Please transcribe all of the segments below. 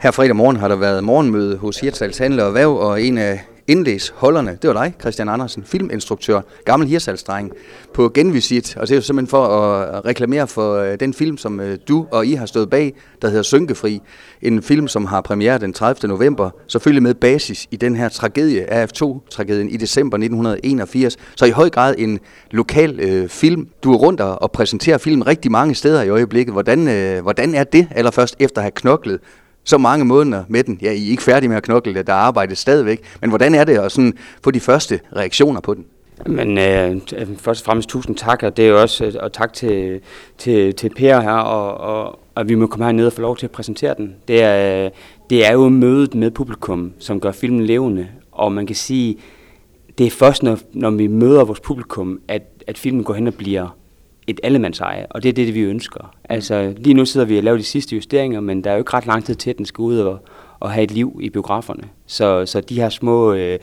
Her fredag morgen har der været morgenmøde hos Hirtshals Handler og Væv, og en af indlægsholderne, det var dig, Christian Andersen, filminstruktør, gammel Hirtshalsdreng, på genvisit. Og det er jo simpelthen for at reklamere for øh, den film, som øh, du og I har stået bag, der hedder Synkefri. En film, som har premiere den 30. november, selvfølgelig med basis i den her tragedie, AF2-tragedien i december 1981. Så i høj grad en lokal øh, film. Du er rundt og præsenterer film rigtig mange steder i øjeblikket. Hvordan, øh, hvordan er det allerførst efter at have knoklet så mange måneder med den. Ja, I er ikke færdige med at knokle, der arbejdes stadigvæk. Men hvordan er det at sådan få de første reaktioner på den? Men øh, øh, først og fremmest tusind tak, og det er jo også, øh, og tak til, til, til Per her, og, og, og vi må komme herned og få lov til at præsentere den. Det er, øh, det er jo mødet med publikum, som gør filmen levende, og man kan sige, det er først, når, når vi møder vores publikum, at, at filmen går hen og bliver et allemandseje, og det er det, vi ønsker. Altså, lige nu sidder vi og laver de sidste justeringer, men der er jo ikke ret lang tid til, at den skal ud og, og have et liv i biograferne. Så, så de her små øh,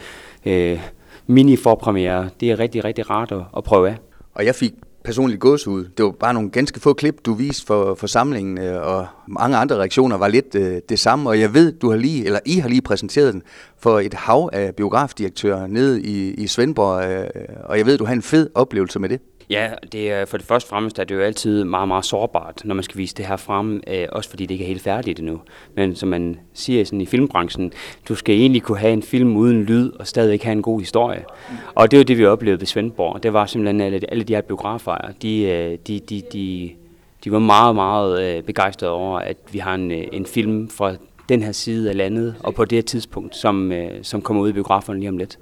øh, mini-forpremiere, det er rigtig, rigtig rart at, at prøve af. Og jeg fik personligt gåsehud. Det var bare nogle ganske få klip, du viste for, for samlingen, øh, og mange andre reaktioner var lidt øh, det samme. Og jeg ved, du har lige, eller I har lige præsenteret den for et hav af biografdirektører nede i, i Svendborg, øh, og jeg ved, du har en fed oplevelse med det. Ja, det er for det første fremmest, at det er jo altid meget, meget sårbart, når man skal vise det her frem, øh, også fordi det ikke er helt færdigt endnu. Men som man siger sådan i filmbranchen, du skal egentlig kunne have en film uden lyd og stadigvæk have en god historie. Og det er jo det, vi oplevede ved Svendborg. Det var simpelthen alle, alle de her biografer, de, øh, de, de, de, de var meget, meget øh, begejstrede over, at vi har en, øh, en film fra den her side af landet, og på det tidspunkt, som, øh, som kommer ud i biograferne lige om lidt.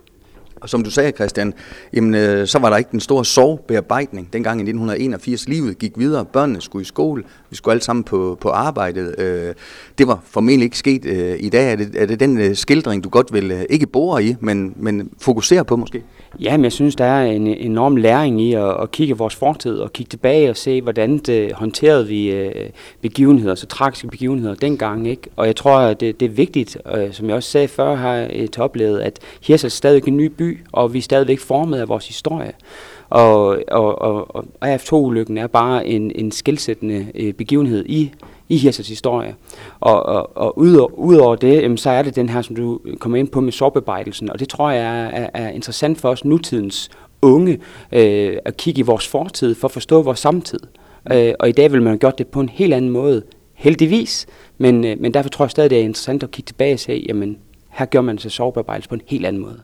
Og som du sagde, Christian, jamen, øh, så var der ikke den store sorgbearbejdning dengang i 1981. Livet gik videre, børnene skulle i skole, vi skulle alle sammen på, på arbejdet. Øh, det var formentlig ikke sket øh, i dag. Er det, er det den øh, skildring, du godt vil, øh, ikke bore i, men, men fokusere på måske? Ja, men jeg synes, der er en enorm læring i at, at kigge vores fortid og kigge tilbage og se, hvordan det håndterede vi øh, begivenheder, så tragiske begivenheder dengang. Ikke? Og jeg tror, at det, det er vigtigt, øh, som jeg også sagde før her til oplevet, at Hirsel er stadig en ny by, og vi er stadigvæk formet af vores historie. Og, og, og, og AF2-ulykken er bare en, en skilsættende øh, begivenhed i, i Hirsets historie. Og, og, og ud over det, jamen, så er det den her, som du kommer ind på med sårbebejdelsen, og det tror jeg er, er, er interessant for os nutidens unge, øh, at kigge i vores fortid for at forstå vores samtid. Øh, og i dag vil man have gjort det på en helt anden måde, heldigvis, men, øh, men derfor tror jeg stadig, det er interessant at kigge tilbage og se, jamen her gør man sig sårbearbejdelse på en helt anden måde.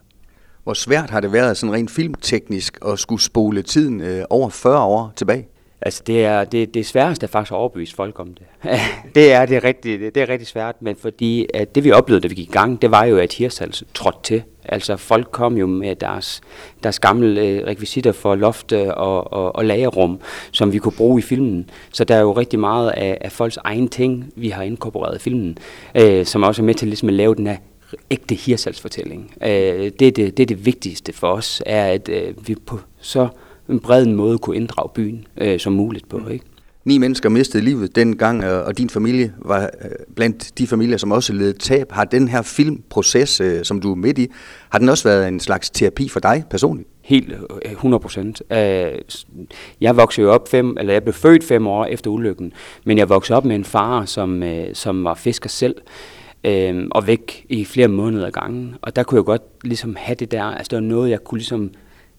Hvor svært har det været sådan rent filmteknisk at skulle spole tiden øh, over 40 år tilbage? Altså det er det, det sværeste er faktisk at overbevise folk om det. det er det rigtig det, det er rigtig svært, men fordi at det vi oplevede da vi gik i gang, det var jo at Hirsals trådte til. Altså folk kom jo med deres deres gamle øh, rekvisitter for loft og, og, og lagerrum, som vi kunne bruge i filmen. Så der er jo rigtig meget af, af folks egen ting, vi har inkorporeret i filmen, øh, som også er med til ligesom at lave den her ægte hirsalsfortælling. Øh, det, er det, det er det vigtigste for os, er at øh, vi på så en bred måde kunne inddrage byen øh, som muligt på. Ikke? Ni mennesker mistede livet dengang, og din familie var øh, blandt de familier, som også led tab. Har den her filmproces, øh, som du er midt i, har den også været en slags terapi for dig personligt? Helt 100 øh, procent. Jeg voksede jo op fem, eller jeg blev født fem år efter ulykken, men jeg voksede op med en far, som, som var fisker selv øh, og væk i flere måneder ad gangen. Og der kunne jeg godt ligesom have det der, altså det var noget, jeg kunne ligesom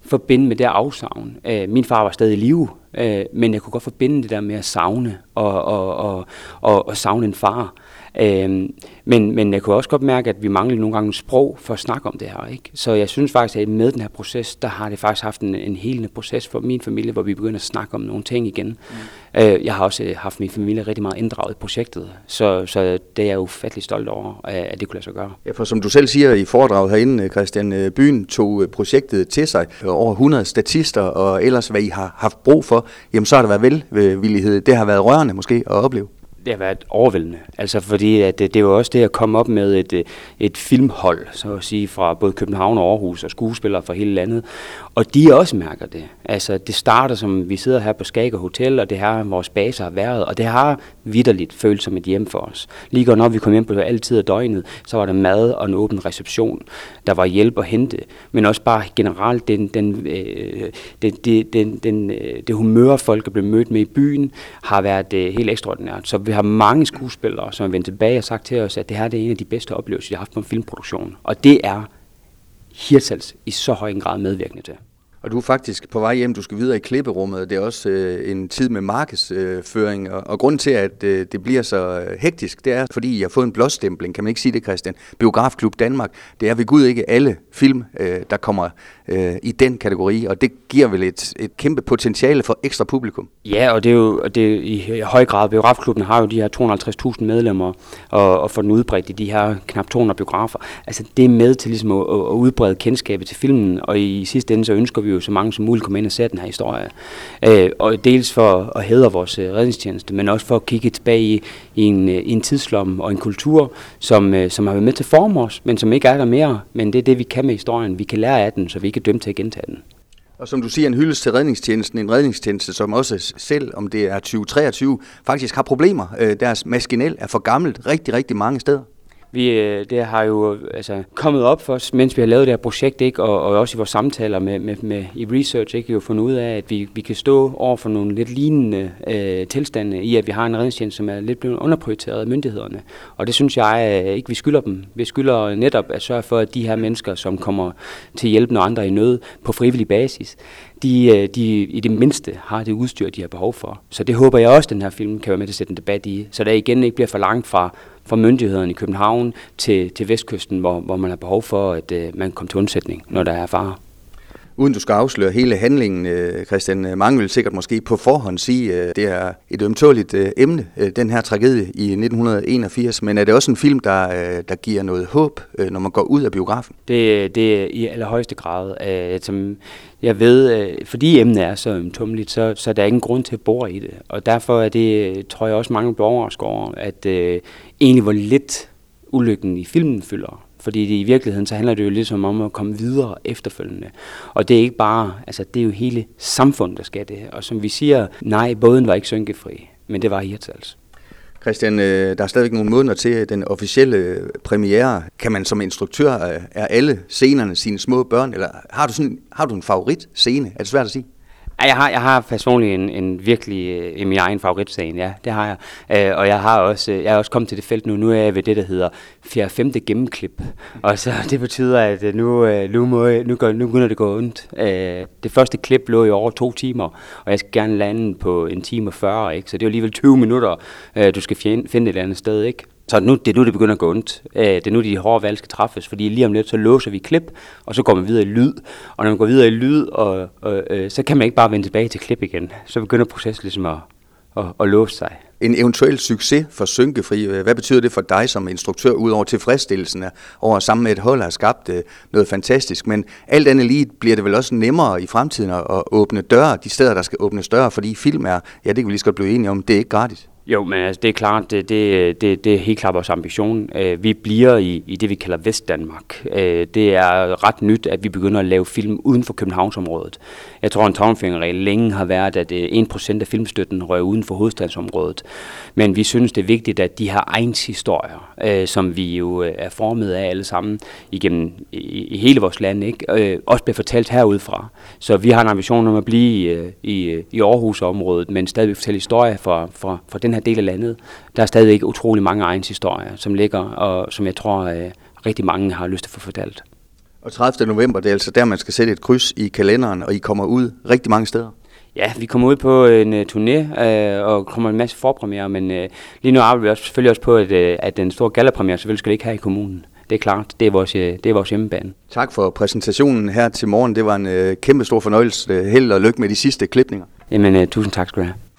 forbinde med det afsavn. Øh, min far var stadig i live, øh, men jeg kunne godt forbinde det der med at savne og, og, og, og, og savne en far. Øh, men, men jeg kunne også godt mærke, at vi manglede nogle gange sprog for at snakke om det her. Ikke? Så jeg synes faktisk, at med den her proces, der har det faktisk haft en, en helende proces for min familie, hvor vi begynder at snakke om nogle ting igen. Mm. Øh, jeg har også øh, haft min familie rigtig meget inddraget i projektet, så, så det er jeg ufattelig stolt over, at det kunne lade sig gøre. Ja, for som du selv siger i foredraget herinde, Christian, øh, byen tog projektet til sig. Over 100 statister og ellers, hvad I har haft brug for, jamen så har der været velvillighed. Det har været rørende måske at opleve det har været overvældende. Altså fordi at det, det var også det at komme op med et, øh, et filmhold, så at sige, fra både København og Aarhus og skuespillere fra hele landet. Og de også mærker det. Altså det starter som, vi sidder her på Skager Hotel, og det her vores base har været, og det har vidderligt følt som et hjem for os. Lige når vi kom hjem på altid af døgnet, så var der mad og en åben reception. Der var hjælp at hente, men også bare generelt den, den, øh, den, den, den, den, det humør, folk er blevet mødt med i byen, har været øh, helt ekstraordinært. Så vi har mange skuespillere, som er vendt tilbage og sagt til os, at det her det er en af de bedste oplevelser, de har haft på en filmproduktion. Og det er Hirtals i så høj en grad medvirkende til. Og du er faktisk på vej hjem, du skal videre i klipperummet. Det er også øh, en tid med markedsføring, øh, og, og grund til, at øh, det bliver så øh, hektisk, det er, fordi jeg har fået en blåstempling, kan man ikke sige det, Christian? Biografklub Danmark. Det er ved Gud ikke alle film, øh, der kommer øh, i den kategori, og det giver vel et, et kæmpe potentiale for ekstra publikum. Ja, og det er jo det er i høj grad, biografklubben har jo de her 250.000 medlemmer, og, og får den udbredt i de her knap 200 biografer. Altså det er med til ligesom at, at udbrede kendskabet til filmen, og i sidste ende så ønsker vi jo så mange som muligt komme ind og se den her historie. Øh, og dels for at hædre vores øh, redningstjeneste, men også for at kigge tilbage i, i, en, øh, i en tidslomme og en kultur, som, øh, som har været med til at forme os, men som ikke er der mere. Men det er det, vi kan med historien. Vi kan lære af den, så vi ikke er dømt til at gentage den. Og som du siger, en hyldest til redningstjenesten, en redningstjeneste, som også selv, om det er 2023, faktisk har problemer. Øh, deres maskinel er for gammelt rigtig, rigtig mange steder. Vi, øh, det har jo altså, kommet op for os, mens vi har lavet det her projekt, ikke? Og, og også i vores samtaler med, med, med i research, ikke? vi har fundet ud af, at vi, vi kan stå over for nogle lidt lignende øh, tilstande i, at vi har en redningstjeneste, som er lidt blevet underprioriteret af myndighederne. Og det synes jeg øh, ikke, vi skylder dem. Vi skylder netop at sørge for, at de her mennesker, som kommer til hjælp, når andre i nød på frivillig basis, de, øh, de i det mindste har det udstyr, de har behov for. Så det håber jeg også, at den her film kan være med til at sætte en debat i, så der igen ikke bliver for langt fra, fra myndighederne i København til, til Vestkysten, hvor, hvor man har behov for, at øh, man kommer til undsætning, når der er fare. Uden du skal afsløre hele handlingen, øh, Christian, øh, mange vil sikkert måske på forhånd sige, at det er et ømtåligt emne, den her tragedie i 1981, men er det også en film, der, der giver noget håb, når man går ud af biografen? Det, det er i allerhøjeste grad. Som jeg ved, fordi emnet er så ømtumligt, så, så der er ingen grund til at bore i det. Og derfor er det, tror jeg også mange borgere over, at egentlig hvor lidt ulykken i filmen fylder. Fordi det, i virkeligheden så handler det jo ligesom om at komme videre efterfølgende. Og det er ikke bare, altså det er jo hele samfundet, der skal det. Og som vi siger, nej, båden var ikke synkefri, men det var Hirtals. Christian, øh, der er stadigvæk nogle måneder til den officielle øh, premiere. Kan man som instruktør, øh, er alle scenerne sine små børn, eller har du, sådan, har du en favorit scene? Er det svært at sige? Ja, jeg har, jeg har personligt en, en virkelig øh, en min egen favoritscene, ja, det har jeg. Øh, og jeg har også, øh, jeg er også kommet til det felt nu, nu er jeg ved det, der hedder 4. 5. gennemklip. Og så det betyder, at øh, nu, nu, må, nu, går, nu begynder det gå ondt. Øh, det første klip lå i over to timer, og jeg skal gerne lande på en time og 40, ikke? så det er alligevel 20 minutter, øh, du skal finde, finde et andet sted. ikke? Så nu, det er nu, det begynder at gå ondt. Øh, det er nu, de hårde valg skal træffes, fordi lige om lidt, så låser vi klip, og så går man videre i lyd. Og når man går videre i lyd, og, og, øh, så kan man ikke bare vende tilbage til klip igen. Så begynder processen ligesom at, at, at låse sig. En eventuel succes for Synkefri, øh, hvad betyder det for dig som instruktør, udover tilfredsstillelsen af over sammen med et hold har skabt øh, noget fantastisk, men alt andet lige bliver det vel også nemmere i fremtiden at åbne døre, de steder, der skal åbnes døre, fordi film er, ja det kan vi lige så godt blive enige om, det er ikke gratis. Jo, men altså, det er klart, det, det, det, det er helt klart vores ambition. Øh, vi bliver i, i det, vi kalder Vestdanmark. Øh, det er ret nyt, at vi begynder at lave film uden for Københavnsområdet. Jeg tror, en tommelfingerregel længe har været, at øh, 1% af filmstøtten rører uden for hovedstadsområdet. Men vi synes, det er vigtigt, at de her egns historier, som vi jo er formet af alle sammen igennem i, i hele vores land, ikke? også bliver fortalt herudfra. Så vi har en ambition om at blive i, i, i Aarhus-området, men stadig fortælle historier fra, fra, fra den her del af landet. Der er stadig ikke utrolig mange egens historier, som ligger, og som jeg tror, øh, rigtig mange har lyst til at få fortalt. Og 30. november, det er altså der, man skal sætte et kryds i kalenderen, og I kommer ud rigtig mange steder. Ja, vi kommer ud på en uh, turné uh, og kommer en masse forpremiere, men uh, lige nu arbejder vi også, selvfølgelig også på, at, uh, at den store gallerpremiere selvfølgelig skal ikke have i kommunen. Det er klart, det er vores, det er vores hjemmebane. Tak for præsentationen her til morgen. Det var en uh, kæmpe stor fornøjelse. Held og lykke med de sidste klipninger. Jamen, uh, tusind tak skal du have.